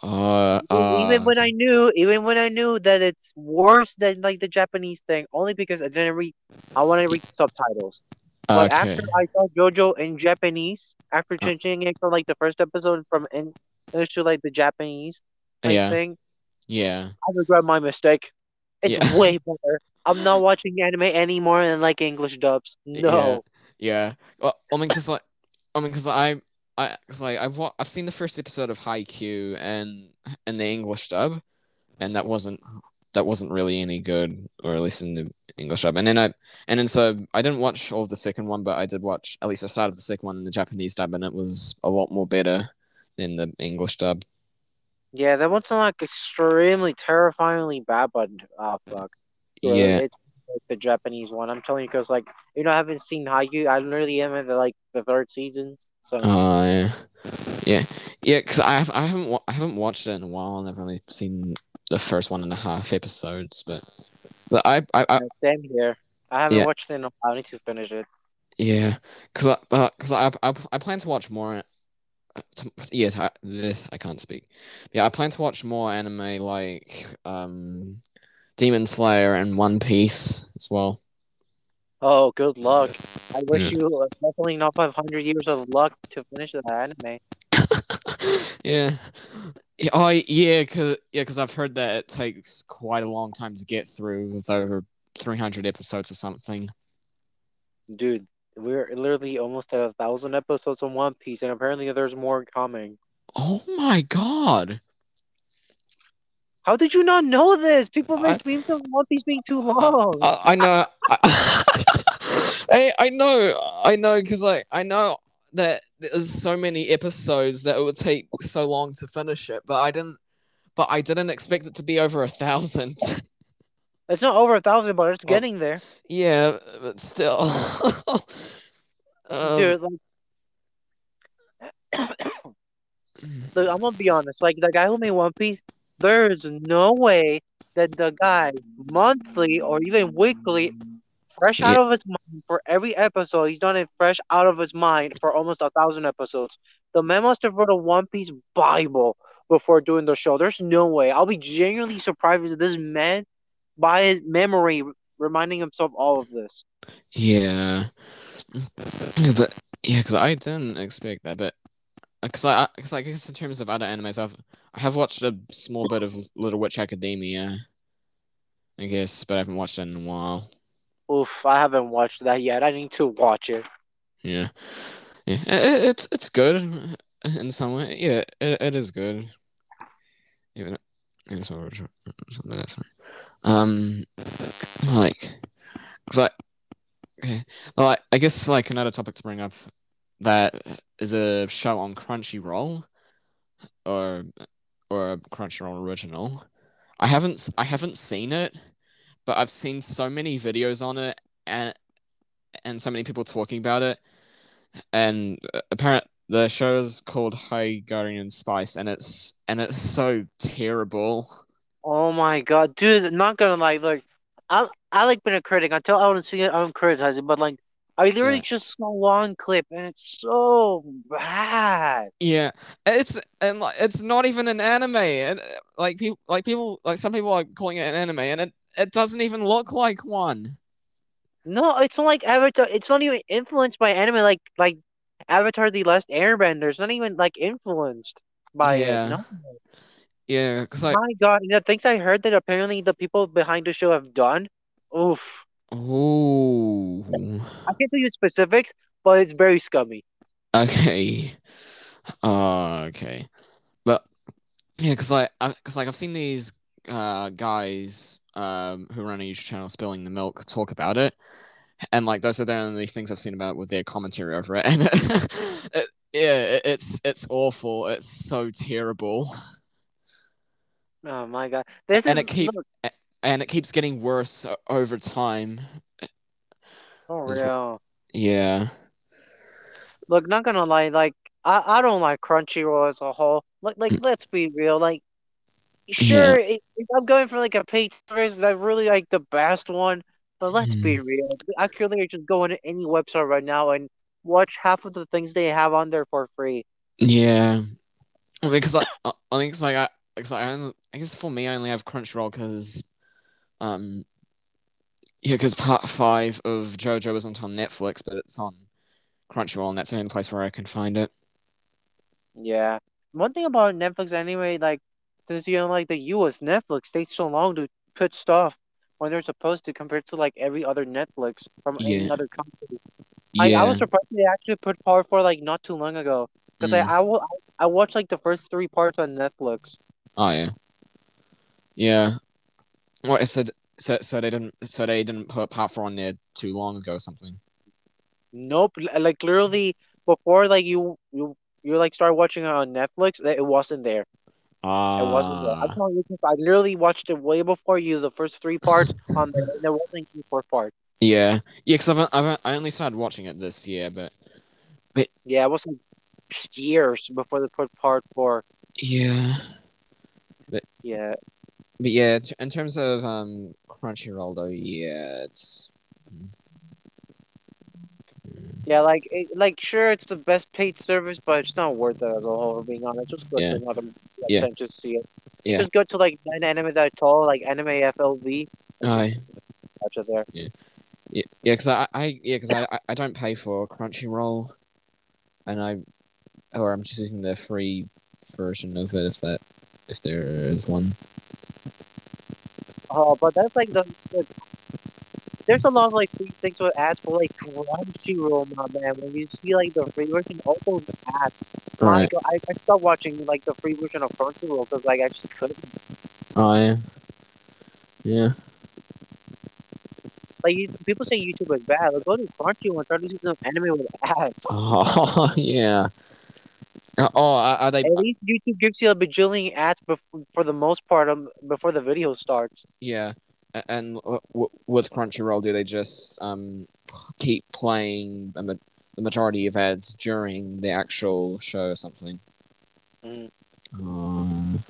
Uh, Even- uh, even when I knew, even when I knew that it's worse than like the Japanese thing, only because I didn't read. I want to read subtitles. But okay, after I saw JoJo in Japanese, after Uh. changing it from like the first episode from English to like the Japanese yeah, thing, yeah, I regret my mistake. It's Yeah. way better. I'm not watching anime anymore and like English dubs. No. Yeah. Well, I mean, cause like, I mean, cause I, I, cause like I've wa- I've seen the first episode of Haikyuu and in the English dub, and that wasn't that wasn't really any good, or at least in the English dub. And then I, and then so I didn't watch all of the second one, but I did watch at least I started the second one in the Japanese dub, and it was a lot more better than the English dub. Yeah, that one's like extremely terrifyingly bad, but oh ah, fuck. Yeah. It's like the Japanese one. I'm telling you, because like you know, I haven't seen Haikyuu. I literally am in the like the third season. So Oh yeah, yeah, yeah. Because I have, I haven't wa- I haven't watched it in a while, and I've only seen the first one and a half episodes. But but I I, I same here. I haven't Yeah. watched it in a while. I need to finish it. Yeah, cause I, uh, cause I, I, I plan to watch more. uh, t- Yeah, I, I can't speak. Yeah, I plan to watch more anime like um, Demon Slayer and One Piece as well. Oh, good luck. I wish Yeah. you definitely not 500 years of luck to finish that anime. yeah. Yeah, I yeah, cause yeah, cause I've heard that it takes quite a long time to get through with over 300 episodes or something. Dude, we're literally almost at a thousand episodes on One Piece, and apparently there's more coming. Oh my god. How did you not know this? People I- make memes of One Piece being too long. I, I know. I, I, I know. I know because like I know that there's so many episodes that it would take so long to finish it, but I didn't. But I didn't expect it to be over a thousand. It's not over a thousand, but it's Oh. getting there. yeah, but still. um, Dude, like, Look, I'm gonna be honest. Like the guy who made One Piece, there is no way that the guy monthly or even weekly, fresh out of his mind for every episode, he's done it fresh out of his mind for almost a thousand episodes. The man must have wrote a One Piece Bible before doing the show. There's no way. I'll be genuinely surprised if this man, by his memory, reminding himself all of this. Yeah. Yeah, but yeah, because I didn't expect that, but uh, because I, because I guess in terms of other animes, I've I have watched a small bit of Little Witch Academia, I guess, but I haven't watched it in a while. Oof, I haven't watched that yet. I need to watch it. Yeah, yeah, i- i- it's it's good in some way. Yeah, it, it is good. Even it's something like that. Sorry. Um, like, cause I, okay, well, I, I guess like another topic to bring up that is a show on Crunchyroll, or or a Crunchyroll original. I haven't I haven't seen it, but I've seen so many videos on it and and so many people talking about it. And uh, apparent the show is called High Guardian Spice, and it's and it's so terrible. Oh my god, dude! Not gonna lie, look, I I like being a critic. Until I don't see it, I don't criticize it. But like, I literally Yeah. just saw one clip, and it's so bad. Yeah, it's and like it's not even an anime, and uh, like people like people like some people are calling it an anime, and it it doesn't even look like one. No, it's not like Avatar. It's not even influenced by anime. Like like Avatar: The Last Airbender. It's not even like influenced by Yeah. it. No, Yeah, because like my god, the things I heard that apparently the people behind the show have done. Oof, I can't tell you specifics, but it's very scummy. okay, uh, okay, but yeah, because like because like I've seen these uh guys um who run a YouTube channel spilling the milk talk about it, and like those are the only things I've seen about with their commentary over it, and it, yeah, it, it's it's awful. It's so terrible. Oh my god, this And is it keep- look, and it keeps getting worse over time. For This- real. Yeah. Look, not gonna lie, like I, I don't like Crunchyroll as a whole. Like like Mm. let's be real, like sure if, if I'm going for like a paid service, that's really like the best one. But let's be Mm. real. I could literally just go on any website right now and watch half of the things they have on there for free. Yeah. Because I, I I think it's like I, because I, only- I guess for me I only have Crunchyroll because, um, yeah, because part five of JoJo isn't on Netflix, but it's on Crunchyroll, and that's the only place where I can find it. Yeah. One thing about Netflix anyway, like since you know like the US Netflix takes so long to put stuff when they're supposed to compared to like every other Netflix from any Yeah. other country. I, I was surprised they actually put Part Four like not too long ago because Mm. I I, will, I watched like the first three parts on Netflix. Oh yeah. Yeah. Well, I said so. So they didn't. So they didn't put part four on there too long ago or something. Nope, like literally before like you you you like start watching it on Netflix, it it wasn't there. It wasn't there. I Ah. you, I literally watched it way before you. The first three parts on there, there wasn't the fourth part. Yeah. Yeah. Because I've, I've I only started watching it this year, but but Yeah, it was like years before they put part four. yeah. But, Yeah, But yeah, t- in terms of um Crunchyroll though, yeah, it's Yeah, like it, like sure, it's the best paid service, but it's not worth it as a whole. For being honest, just go Yeah. to another Yeah. and just see it. Yeah. Just go to like an anime that I told, like anime FLV. just watch it there. yeah yeah because I, I yeah because I, I I don't pay for Crunchyroll, and I or I'm just using the free version of it if that if there is one. Oh, but that's like the, the there's a lot of like free things with ads for like Crunchyroll, my man. When you see like the free version, all those ads. Right. I, I stopped watching like the free version of Crunchyroll because like I just couldn't. Oh yeah. Yeah. Like you, people say YouTube is bad. Like, go to Crunchyroll and start to see some anime with ads. Oh yeah. Uh, Oh, are they? At least YouTube gives you a bajillion ads before, for the most part um, before the video starts. Yeah, and w- with Crunchyroll, do they just um keep playing the, the majority of ads during the actual show or something? Mm. Um,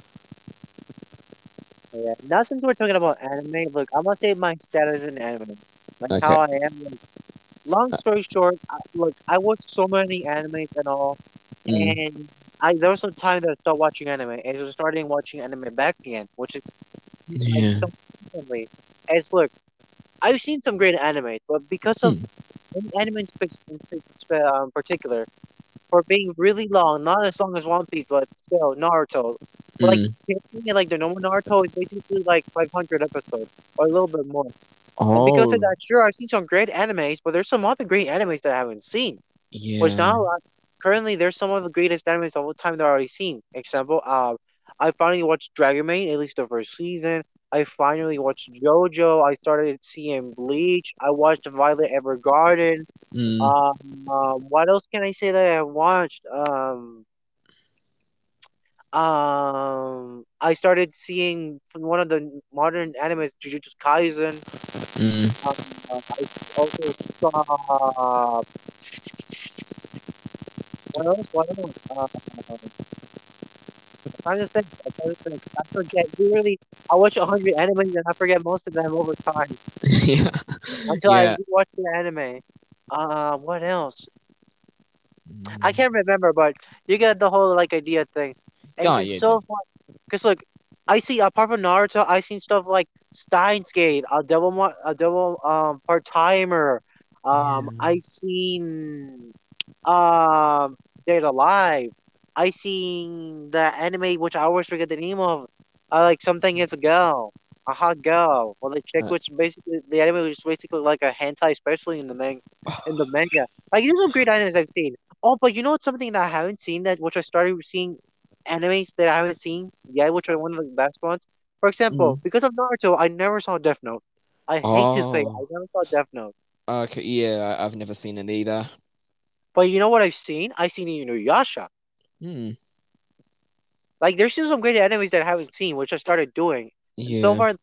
Yeah. Now since we're talking about anime, look, I'm gonna say my status in anime, like Okay. how I am. Like, long story short, I, look, I watch so many animes and all, mm, and I there was some time that I stopped watching anime, and I was starting watching anime back again, which is Yeah. like, so. As look, I've seen some great anime, but because of Hmm. in anime in in um, particular, for being really long, not as long as One Piece, but still Naruto. But, like mm. Basically, like the normal Naruto is basically like 500 episodes or a little bit more. And Oh, because of that, sure, I've seen some great animes, but there's some other great animes that I haven't seen. yeah. Which now, uh, currently, there's some of the greatest animes of all time that I've already seen. Example, uh, I finally watched Dragon Maid, at least the first season. I finally watched JoJo. I started seeing Bleach. I watched Violet Evergarden. Mm, Um, um, what else can I say that I watched? Um, um, I started seeing from one of the modern animes, Jujutsu Kaisen. mm. Um, I also saw. What else? What else? Uh, I'm trying to think. I'm trying to think. I forget. Literally, I watch 100 animes and I forget most of them over time yeah. until Yeah. I watch the anime. Uh, what else? Mm. I can't remember, but you get the whole like idea thing. And Oh, it's yeah, so fun because look, I see apart from Naruto, I seen stuff like Steins Gate, a double a double um part timer. Um, Yeah. I seen um Date A Live. I seen the anime which I always forget the name of. I like something is a girl, a hot girl, or the chick Uh. which basically the anime was basically like a hentai, especially in the man in the manga. Like these are great animes I've seen. Oh, but you know what's something that I haven't seen that which I started seeing animes that I haven't seen yet, which are one of the best ones. For example, because of Naruto, I never saw Death Note. I hate to say I Oh. never saw Death Note. Okay. Yeah, I've never seen it either. But you know what I've seen? I've seen Inuyasha. Hmm. Like there's still some great animes that I haven't seen, which I started doing. Yeah. So far,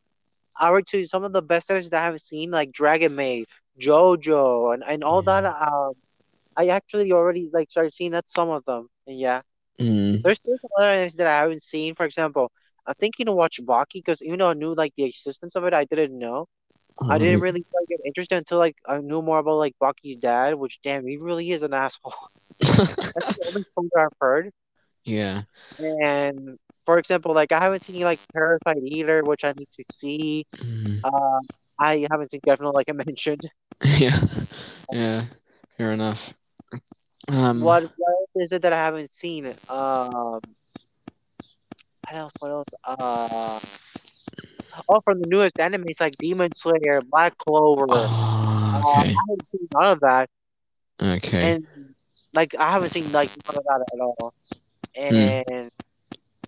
I would to some of the best animes that I haven't seen, like Dragon Maid, JoJo, and, and all that. Um, I actually already like started seeing that some of them. And yeah. Mm. There's still some other animes that I haven't seen. For example, I'm thinking to watch Baki because even though I knew like the existence of it, I didn't know. I didn't really like, get interested until like I knew more about like Baki's dad, which damn, he really is an asshole. That's the only thing I've heard. yeah. And for example, like I haven't seen like Parasite either, which I need to see. Mm. Uh, I haven't seen Note, like I mentioned. Yeah. Yeah. Fair enough. Um. What what else is it that I haven't seen? Um, what else? What else? Uh, oh, from the newest animes like Demon Slayer, Black Clover. Oh, Uh, okay. I haven't seen none of that, Okay. and like I haven't seen like none of that at all. Hmm. And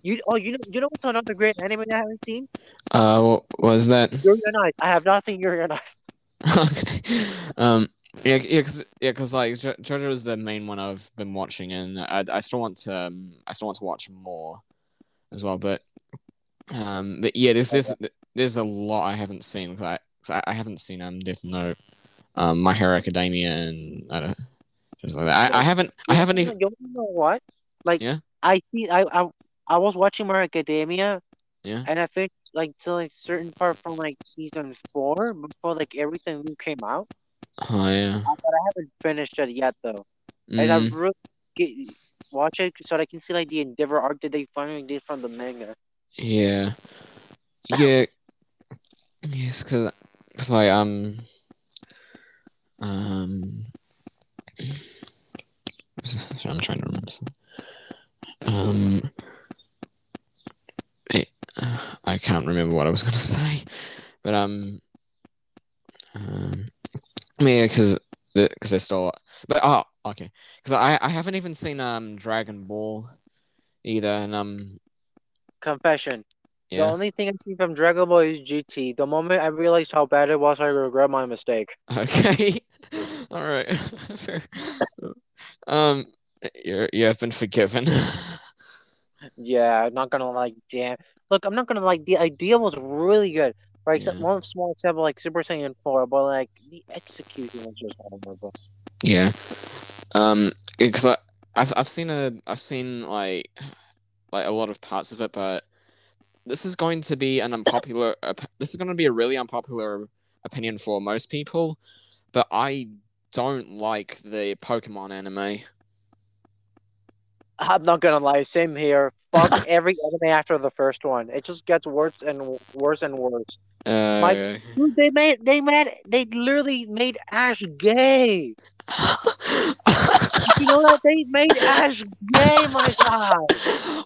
you, oh, you know, you know what's another great anime that I haven't seen? Uh, what was that? Yuri on Ice. I have not seen Yuri on Ice. okay. Um. Yeah. Yeah. Cause yeah. Cause like jo- JoJo is the main one I've been watching, and I I still want to um I still want to watch more, as well. But um. But yeah. There's this there's a lot I haven't seen. 'cause I, 'cause I haven't seen um Death Note, um My Hero Academia, and I don't. Just like that. I, I haven't I haven't even You know what? Like, Yeah? I see. I I I was watching My Hero Academia, yeah and I finished like to like certain part from like season four before like everything new came out. Oh yeah. Uh, But I haven't finished it yet though. And I Mm, really get, watch it so that I can see like the Endeavor arc that they finally did from the manga. Yeah. Yeah. Yes, cause, cause like um, um, I'm trying to remember something. Um, it, uh, I can't remember what I was gonna say, but um, um, yeah, cause because they're still, but oh, okay, cause I I haven't even seen um Dragon Ball either, and um, Confession. The only thing I see from Dragon Ball is GT. The moment I realized how bad it was, I regret my mistake. okay, all right. Um, you're you have been forgiven. Yeah, I'm not gonna like damn. Look, I'm not gonna like the idea was really good. Right, except Yeah. one small example like Super Saiyan 4, but like the execution was just horrible. Yeah. Um, because I've I've seen a I've seen like like a lot of parts of it, but this is going to be an unpopular. op- This is going to be a really unpopular opinion for most people, but I don't like the Pokemon anime. I'm not gonna lie, same here. Fuck every anime after the first one. It just gets worse and worse and worse. Uh, Dude, they made they made they literally made Ash gay. You know that they made Ash gay, my god.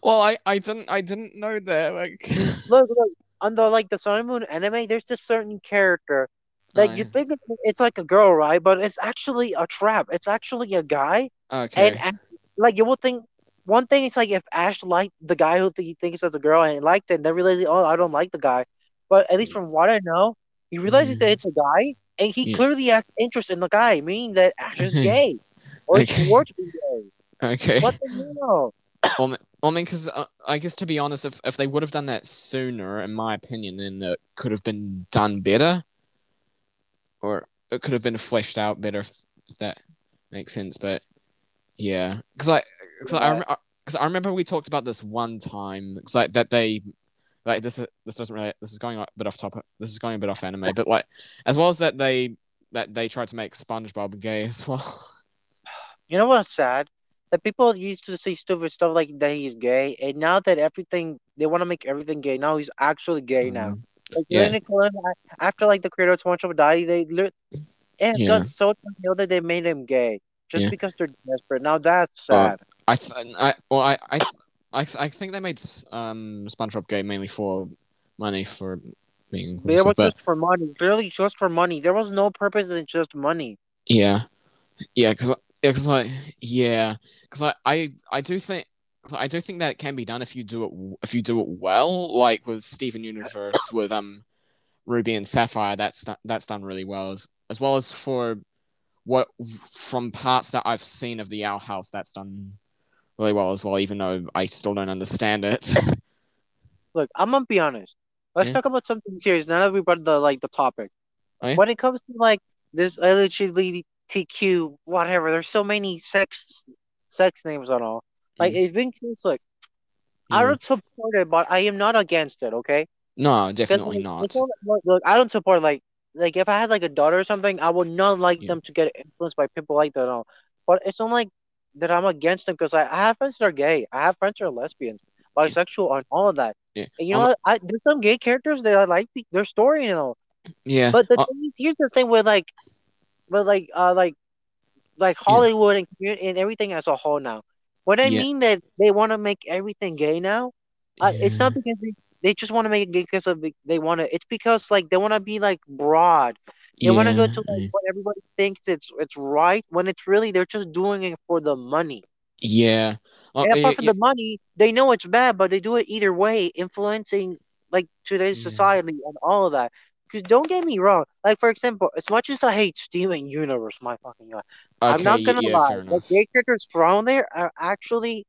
well, I I didn't I didn't know that. Like, Look, look, on the like the Sun and Moon anime, there's this certain character. Like you think it's- it's like a girl, right? But it's actually a trap. It's actually a guy. okay. And, and like you will think one thing is like if Ash liked the guy who th- he thinks is a girl and liked it, and then realizes, oh, I don't like the guy. But at least from what I know, he realizes that Mhm. it's a guy, and he Yeah. clearly has interest in the guy, meaning that Ash is gay or Okay. okay. What the hell? Well, I mean, because uh, I guess to be honest, if if they would have done that sooner, in my opinion, then it could have been done better, or it could have been fleshed out better, if, if that makes sense. But yeah, because I, cause I, Yeah. rem- cause I remember we talked about this one time, because like that they, like this this doesn't really this is going a bit off topic. This is going a bit off anime, but like as well as that they that they tried to make SpongeBob gay as well. You know what's sad? That people used to say stupid stuff like that he's gay, and now that everything they want to make everything gay. Now he's actually gay now. Um, Like Yeah. after like the creator of SpongeBob died, they it Yeah. got so downhill that they made him gay just Yeah. because they're desperate. Now that's Uh, sad. I, th- I, well, I, I, I, th- I think they made um SpongeBob gay mainly for money for being was but just for money. Clearly, just for money. There was no purpose than just money. yeah, yeah, because yeah, because like yeah, because I, I, I do think I do think that it can be done if you do it if you do it well, like with Steven Universe with um Ruby and Sapphire. That's that's done really well as as well as for what from parts that I've seen of the Owl House. That's done really well as well, even though I still don't understand it. Look, I'm gonna be honest. Let's Yeah. talk about something serious. Now that we brought the like the topic, Oh, yeah? when it comes to like this LGBTQ whatever, there's so many sex sex names on all. Like Mm. it's been seems like I don't support it, but I am not against it. Okay. No, definitely like, not. look, look, I don't support like like if I had like a daughter or something, I would not like Yeah. them to get influenced by people like that. all. But it's not like that I'm against them because I, I have friends that are gay. I have friends that are lesbians, bisexual, and all of that. Yeah. And you know what? I, there's some gay characters that I like the- their story and all. Yeah. But the Uh, thing is, here's the thing with like, with like uh like like Hollywood and community and everything as a whole now. What I Yeah. mean that they want to make everything gay now, uh, it's not because they, they just want to make it gay because of they want to. It's because like they want to be like broad. They want to go to like what everybody thinks it's it's right when it's really they're just doing it for the money. Yeah. And yeah, apart from yeah, the money, they know it's bad, but they do it either way, influencing like today's Yeah. society and all of that. Because don't get me wrong, like for example, as much as I hate Steven Universe, my fucking god, I'm not gonna yeah, lie, the gay characters thrown there are actually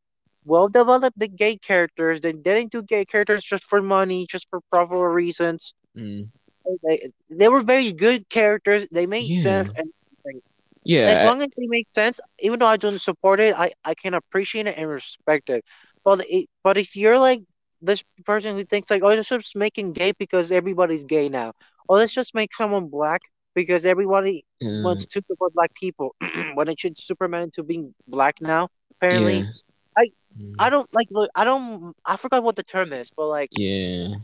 well developed. The gay characters, they didn't do gay characters just for money, just for proper reasons. Mm. They, they were very good characters. They made Yeah. sense, and as Yeah. long as they make sense, even though I don't support it, I, I can appreciate it and respect it. But it, but if you're like this person who thinks like, oh, let's just make him gay because everybody's gay now, or let's just make someone black because everybody Yeah. wants to support black people when it should Superman to being black now. Apparently, yeah. I- Mm, I don't like. Look, I don't. I forgot what the term is, but like, Yeah.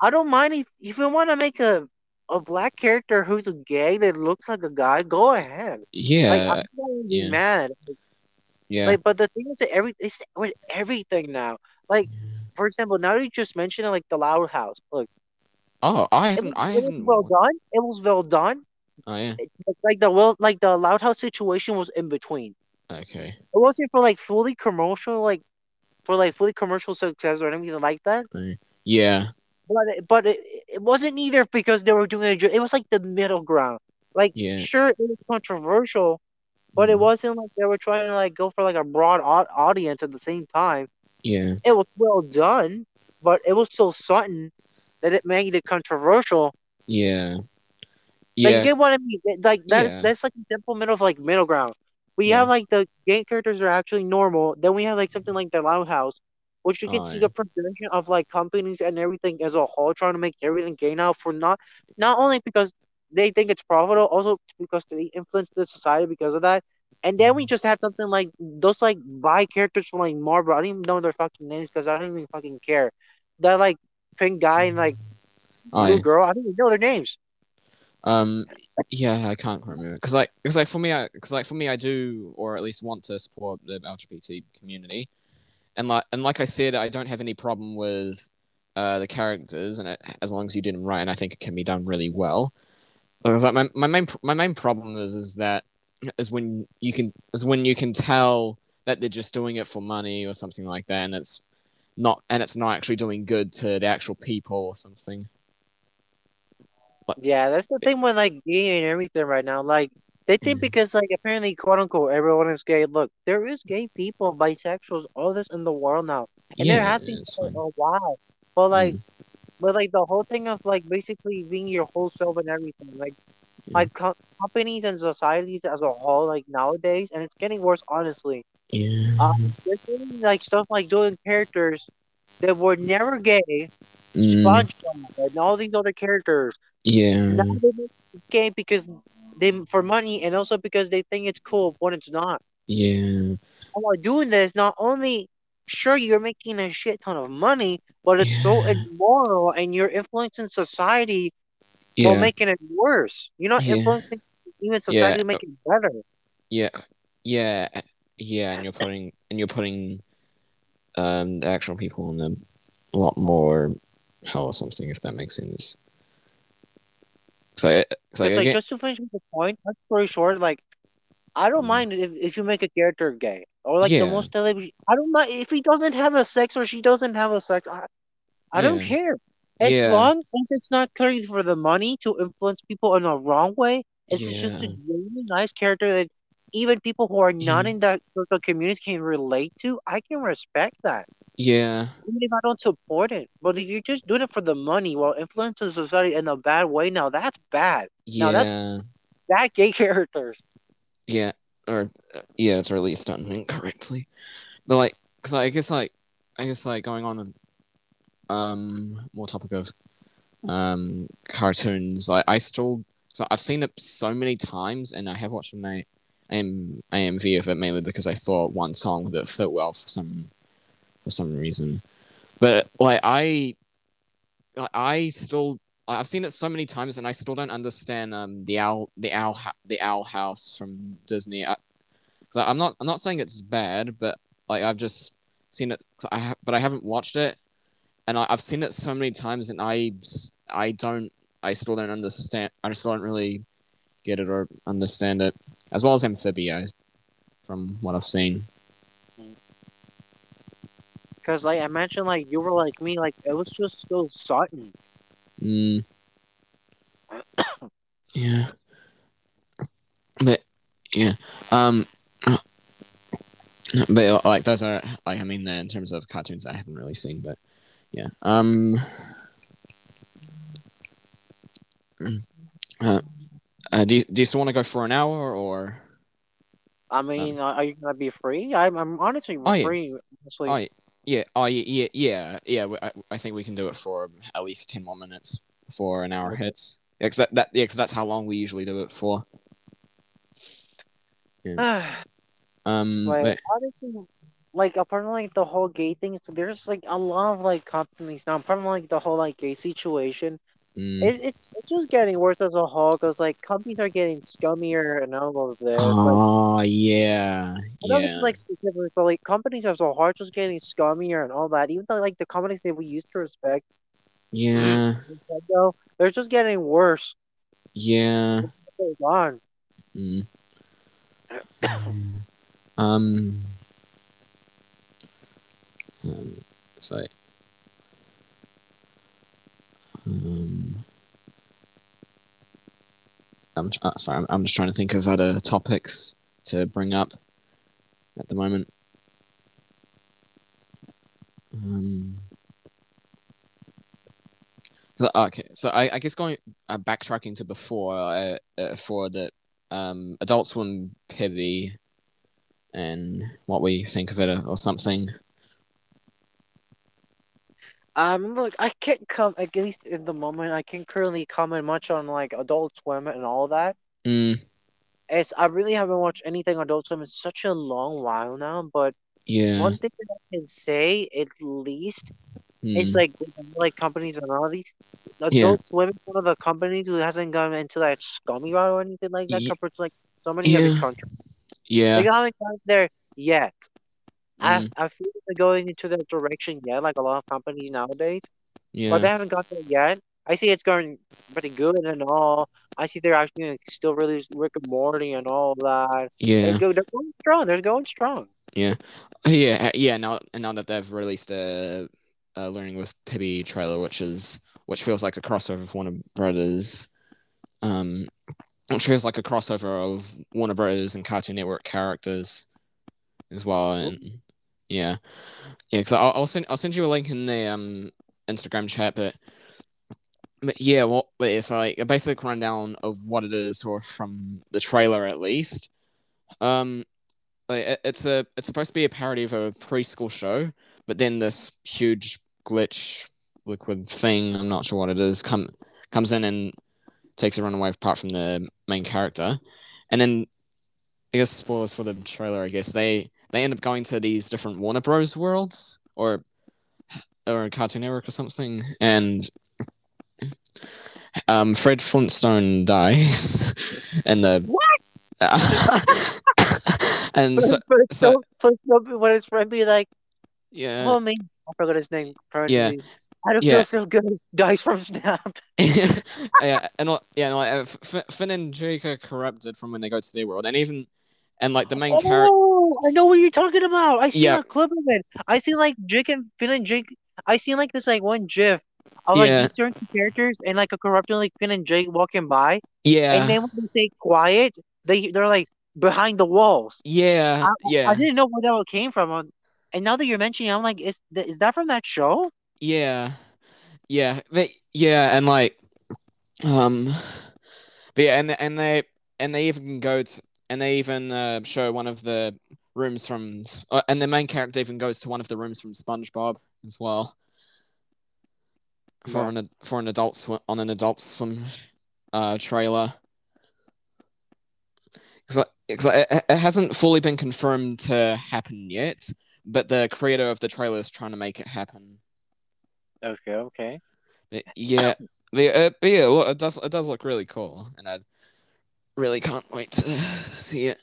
I don't mind if if you want to make a a black character who's a gay that looks like a guy. Go ahead. Like, Yeah. I'm not yeah. mad. Yeah. Like, but the thing is that every it's with everything now. Like, for example, now that you just mentioned it, like the Loud House. Look, Oh, I it haven't. was, I it was well done. It was well done. Oh yeah. It- like the well, like the Loud House situation was in between. Okay. It wasn't for like fully commercial, like for like fully commercial success or anything like that. Yeah. But it, but it, it wasn't either because they were doing a. It was like the middle ground. Like Yeah. sure, it was controversial, but it Mm, wasn't like they were trying to like go for like a broad au- audience at the same time. Yeah. It was well done, but it was so sudden that it made it controversial. Yeah. Yeah. Like, you get what I mean? Like that's Yeah. that's like the simple middle of like middle ground. We Yeah. have like the game characters are actually normal. Then we have like something like the Loud House, which you can Oh, see yeah. the progression of like companies and everything as a whole trying to make everything gay now for not not only because they think it's profitable, also because they influence the society because of that. And then we just have something like those like bi characters from like Marvel. I don't even know their fucking names because I don't even fucking care. That like pink guy and like Oh, blue yeah. girl. I don't even know their names. Um, yeah, I can't quite remember because like because like for me, I because like for me, I do or at least want to support the LGBT community, and like and like I said, I don't have any problem with uh the characters, and it, as long as you did them right, and I think it can be done really well. Because like my, my main my main problem is is that is when you can is when you can tell that they're just doing it for money or something like that, and it's not and it's not actually doing good to the actual people or something. But, Yeah, that's the thing with like gay and everything right now. Like they think Mhm. because like apparently quote unquote everyone is gay. Look, there is gay people, bisexuals, all this in the world now. And there has been for a while. But like Mm. but like the whole thing of like basically being your whole self and everything. Like Yeah. Like co- companies and societies as a whole, like nowadays, and it's getting worse honestly. Yeah. Um there's doing like stuff like doing characters that were never gay, Mm, SpongeBob and all these other characters. yeah. Now they make it gay because they for money and also because they think it's cool when it's not. Yeah. And while doing this, not only sure you're making a shit ton of money, but it's so immoral and you're influencing society while Yeah. making it worse. You're not Yeah. influencing even society Yeah. to make it better. Yeah. Yeah. Yeah. And you're putting and you're putting um the actual people in them a lot more hell or something if that makes sense. So, I- so like just to finish with the point, long story short, like I don't Mm. mind if, if you make a character gay or like the most television. I don't mind if he doesn't have a sex or she doesn't have a sex. I, I don't care as Yeah. long as it's not clearly for the money to influence people in a wrong way. It's just a really nice character that even people who are not Yeah. in that social community can relate to. I can respect that. yeah. Even if I don't support it. But if you're just doing it for the money while influencing society in a bad way, now that's bad. Now Yeah. that's- Bad gay characters. Yeah, or uh, yeah, it's released done incorrectly. But like, cause I guess like, I guess like going on, and, um, more topic of, um, cartoons. Like I still, so I've seen it so many times, and I have watched an AM AMV of it mainly because I thought one song that fit well for some, for some reason. But like I, I- I still I've seen it so many times, and I still don't understand um the owl the owl the owl house from Disney. I, so I'm not I'm not saying it's bad, but like I've just seen it. I ha- but I haven't watched it, and I, I've seen it so many times, and I I don't I still don't understand. I still don't really get it or understand it as well as Amphibia, from what I've seen. Because like I mentioned, like you were like me, like it was just so sudden. Mm. yeah. But yeah. Um but like those are like I mean in terms of cartoons I haven't really seen but yeah. Um uh, uh, do you, do you still want to go for an hour or I mean, uh, are you gonna be free? I'm, I'm honestly Oh, yeah. free. Honestly, oh yeah oh yeah yeah yeah yeah I, I think we can do it for at least 10 more minutes before an hour hits Yeah, 'cause that, that yeah, 'cause that's how long we usually do it for. Um, like but- honestly, like apart from like the whole gay thing, so there's like a lot of like companies now. Apart from like the whole like gay situation, mm, it, it's it's just getting worse as a whole because like companies are getting scummier and all of this. like, oh yeah, I don't like specifically, but like companies as a whole are just getting scummier and all that. Even though like the companies that we used to respect, yeah, Nintendo, they're just getting worse. yeah. Goes on. Mm. um, um, um, I'm uh, sorry. I'm, I'm just trying to think of other topics to bring up at the moment. Um. Okay, so I, I guess going uh, backtracking to before uh, uh, for the um, Adult Swim Pibby and what we think of it or something. Um, look, I can't come at least in the moment. I can't currently comment much on like Adult Swim and all that. Mm, As I really haven't watched anything Adult Swim in such a long while now. But yeah. one thing that I can say, at least, mm, it's like like companies and all these. Adult Yeah. Swim is one of the companies who hasn't gone into that scummy route or anything like that Ye- compared to like so many other countries. yeah. They haven't gone there yet. Mm, I I feel they're going into that direction yet, like a lot of companies nowadays. yeah. But they haven't got there yet. I see it's going pretty good and all. I see they're actually still release Rick and Morty and all that. yeah. They're, go, they're going strong. They're going strong. Yeah, yeah, yeah. Now, now that they've released a, a Learning with Pibby trailer, which is which feels like a crossover of Warner Brothers, um, which feels like a crossover of Warner Brothers and Cartoon Network characters as well, and yeah, yeah. Because I'll, I'll send I'll send you a link in the um Instagram chat, but. But yeah, well, it's like a basic rundown of what it is, or from the trailer at least. Um, like it- it's a it's supposed to be a parody of a preschool show, but then this huge glitch liquid thing, I'm not sure what it is, come comes in and takes everyone away apart from the main character. And then I guess spoilers for the trailer, I guess they they end up going to these different Warner Bros. worlds or or Cartoon Network or something, and um Fred Flintstone dies and the what? and so, so- so, so when his be like, yeah "Well, me," I forgot his name. parentheses. I don't Yeah. feel so good. Dies from snap. yeah, and yeah, and like uh, F- Finn and Jake are corrupted from when they go to their world, and even and like the main character, Oh, I know what you're talking about. I seen Yeah. a clip of it. I see like Jake and Finn and Jake. I see like this like one GIF of like Yeah. certain characters and like a corrupted like Finn and Jake walking by, yeah, and then when they say quiet, they they're like behind the walls. yeah, I, yeah, I didn't know where that came from. Um, And now that you're mentioning, it, I'm like, is th- is that from that show? yeah, yeah, they, yeah, and like, um, but yeah, and and they and they even go to and they even uh, show one of the rooms from uh, and the main character even goes to one of the rooms from SpongeBob as well for Yeah. an for an adult swim on an adult swim uh trailer because it, it hasn't fully been confirmed to happen yet but the creator of the trailer is trying to make it happen Okay, okay. but yeah but, uh, yeah look, it does it does look really cool and I really can't wait to see it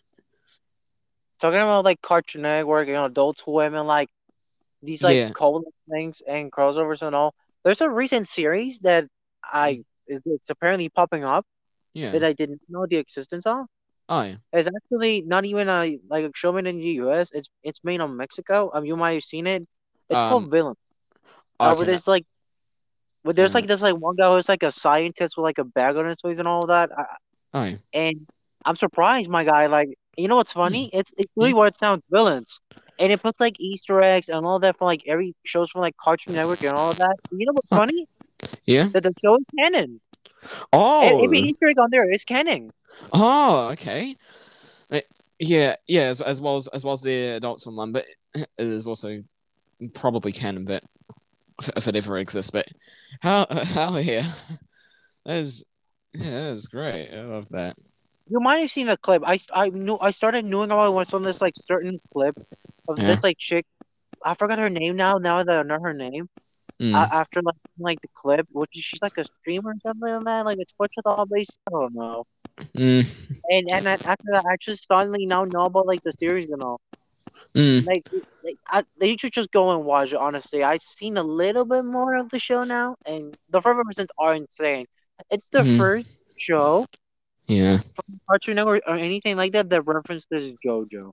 Talking about like Cartoon Network and Adult Swim and like these like Yeah. cold things and crossovers and all. There's a recent series that I it's apparently popping up yeah that I didn't know the existence of. oh yeah It's actually not even a like a show made in the U.S. It's it's made on Mexico. Um, you might have seen it. It's Um, called Villain. Uh, okay, where there's like, where there's Yeah. like this like one guy who's like a scientist with like a bag on his face and all that. I, oh yeah and I'm surprised, my guy. Like, you know what's funny? Hmm. It's it's really what it sounds villains, and it puts like Easter eggs and all that for like every shows from like Cartoon Network and all that. You know what's Huh. funny? yeah That the show is canon. oh every Easter egg on there is canon. Oh, okay. Uh, Yeah, yeah, as, as well as as well as the Adult Swim one, but it is also probably canon, but if, it ever exists. But how how yeah, that is Yeah, that's great. I love that. You might have seen the clip. I I knew I started knowing about it once on this like certain clip of Yeah. this like chick. I forgot her name now. Now that I know her name, Mm. a- after like like the clip, which is she's like a streamer or something like that. Like it's Twitch with all based. I don't know. Mm. And and after that, I just suddenly now know about like the series and all. Mm. Like, like I, you should just go and watch it. Honestly, I've seen a little bit more of the show now, and the first episodes are insane. It's the Mhm. first show Yeah. from Cartoon Network or anything like that that references JoJo.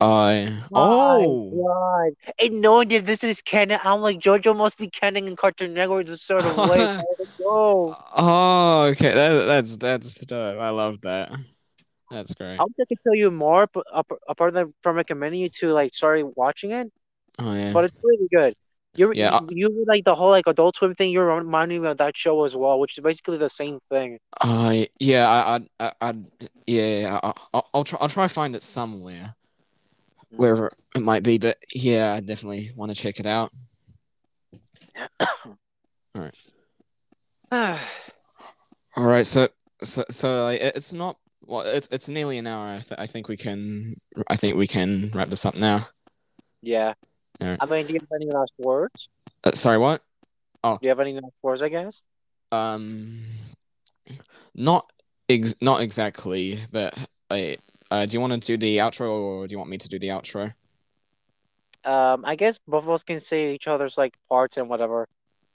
I. Oh. God. And knowing that this is canon, I'm like JoJo must be canon in Cartoon Network this sort of way. Oh. Okay. That, that's that's dope. I love that. That's great. I wish I could tell you more, but ap- apart from recommending you to like start watching it, Oh yeah. but it's really good. You Yeah, uh you you like the whole like Adult Swim thing. You're reminding me of that show as well, which is basically the same thing. I yeah. I I I, yeah. I, I'll, I'll try. I'll try find it somewhere, mm-hmm. wherever it might be. But yeah, I definitely want to check it out. All right. Alright, so so so like, it's not. Well, it's it's nearly an hour. I, th- I think we can. I think we can wrap this up now. yeah. Alright. I mean, do you have any last words? Uh, sorry. What? Oh, Do you have any last words? I guess. Um, not ex- not exactly, but I. Uh, do you want to do the outro or do you want me to do the outro? Um, I guess both of us can say each other's like parts and whatever.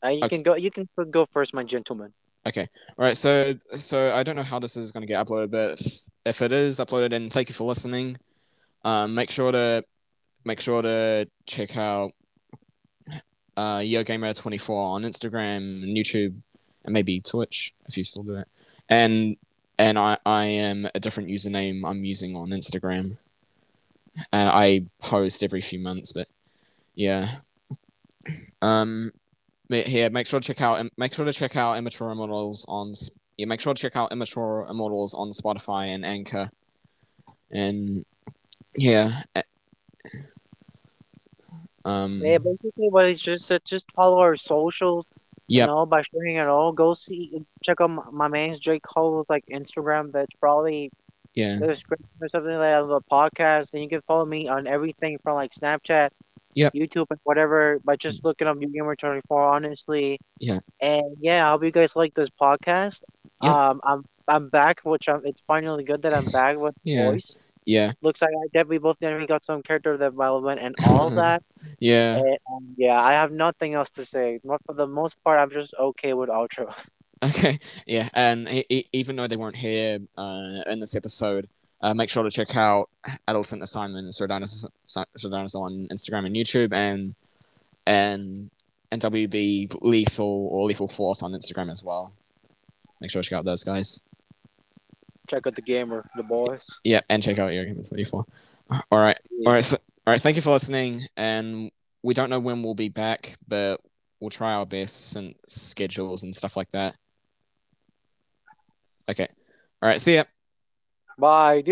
Uh, you Okay. can go. You can go first, my gentleman. Okay. All right. So so I don't know how this is going to get uploaded, but if, if it is uploaded, and thank you for listening. Um, make sure to make sure to check out uh YoGamer24 on Instagram and YouTube and maybe Twitch if you still do it. And and I I am a different username I'm using on Instagram. And I post every few months, but yeah. Um yeah, make sure to check out make sure to check out Immature Immortals on yeah, make sure to check out Immature Immortals on Spotify and Anchor. And yeah. Um Yeah, basically, what it's just uh, just follow our socials. Yeah. You know, by sharing it all. Go see, check out my, my man's Jake Cole's like Instagram. That's probably yeah. the description or something like that of the podcast. And you can follow me on everything from like Snapchat, yeah, YouTube, and whatever by just looking up YoGamer24. Honestly. Yeah. And yeah, I hope you guys like this podcast. Yep. Um, I'm I'm back, which I'm. It's finally good that I'm back with Yeah. voice. Yeah. Looks like I definitely both definitely got some character development and all that. Yeah. And, um, yeah, I have nothing else to say. For the most part, I'm just okay with outros. Okay, yeah, and e- even though they weren't here uh, in this episode, uh, make sure to check out Adolescent Assignment and Sardonis on Instagram and YouTube, and and and WB Lethal or Lethal Force on Instagram as well. Make sure to check out those guys. Check out the gamer, the boys. Yeah, and check out YoGamer24. All right, all right, th- all right. Thank you for listening, and we don't know when we'll be back, but we'll try our best and schedules and stuff like that. Okay, all right. See ya. Bye.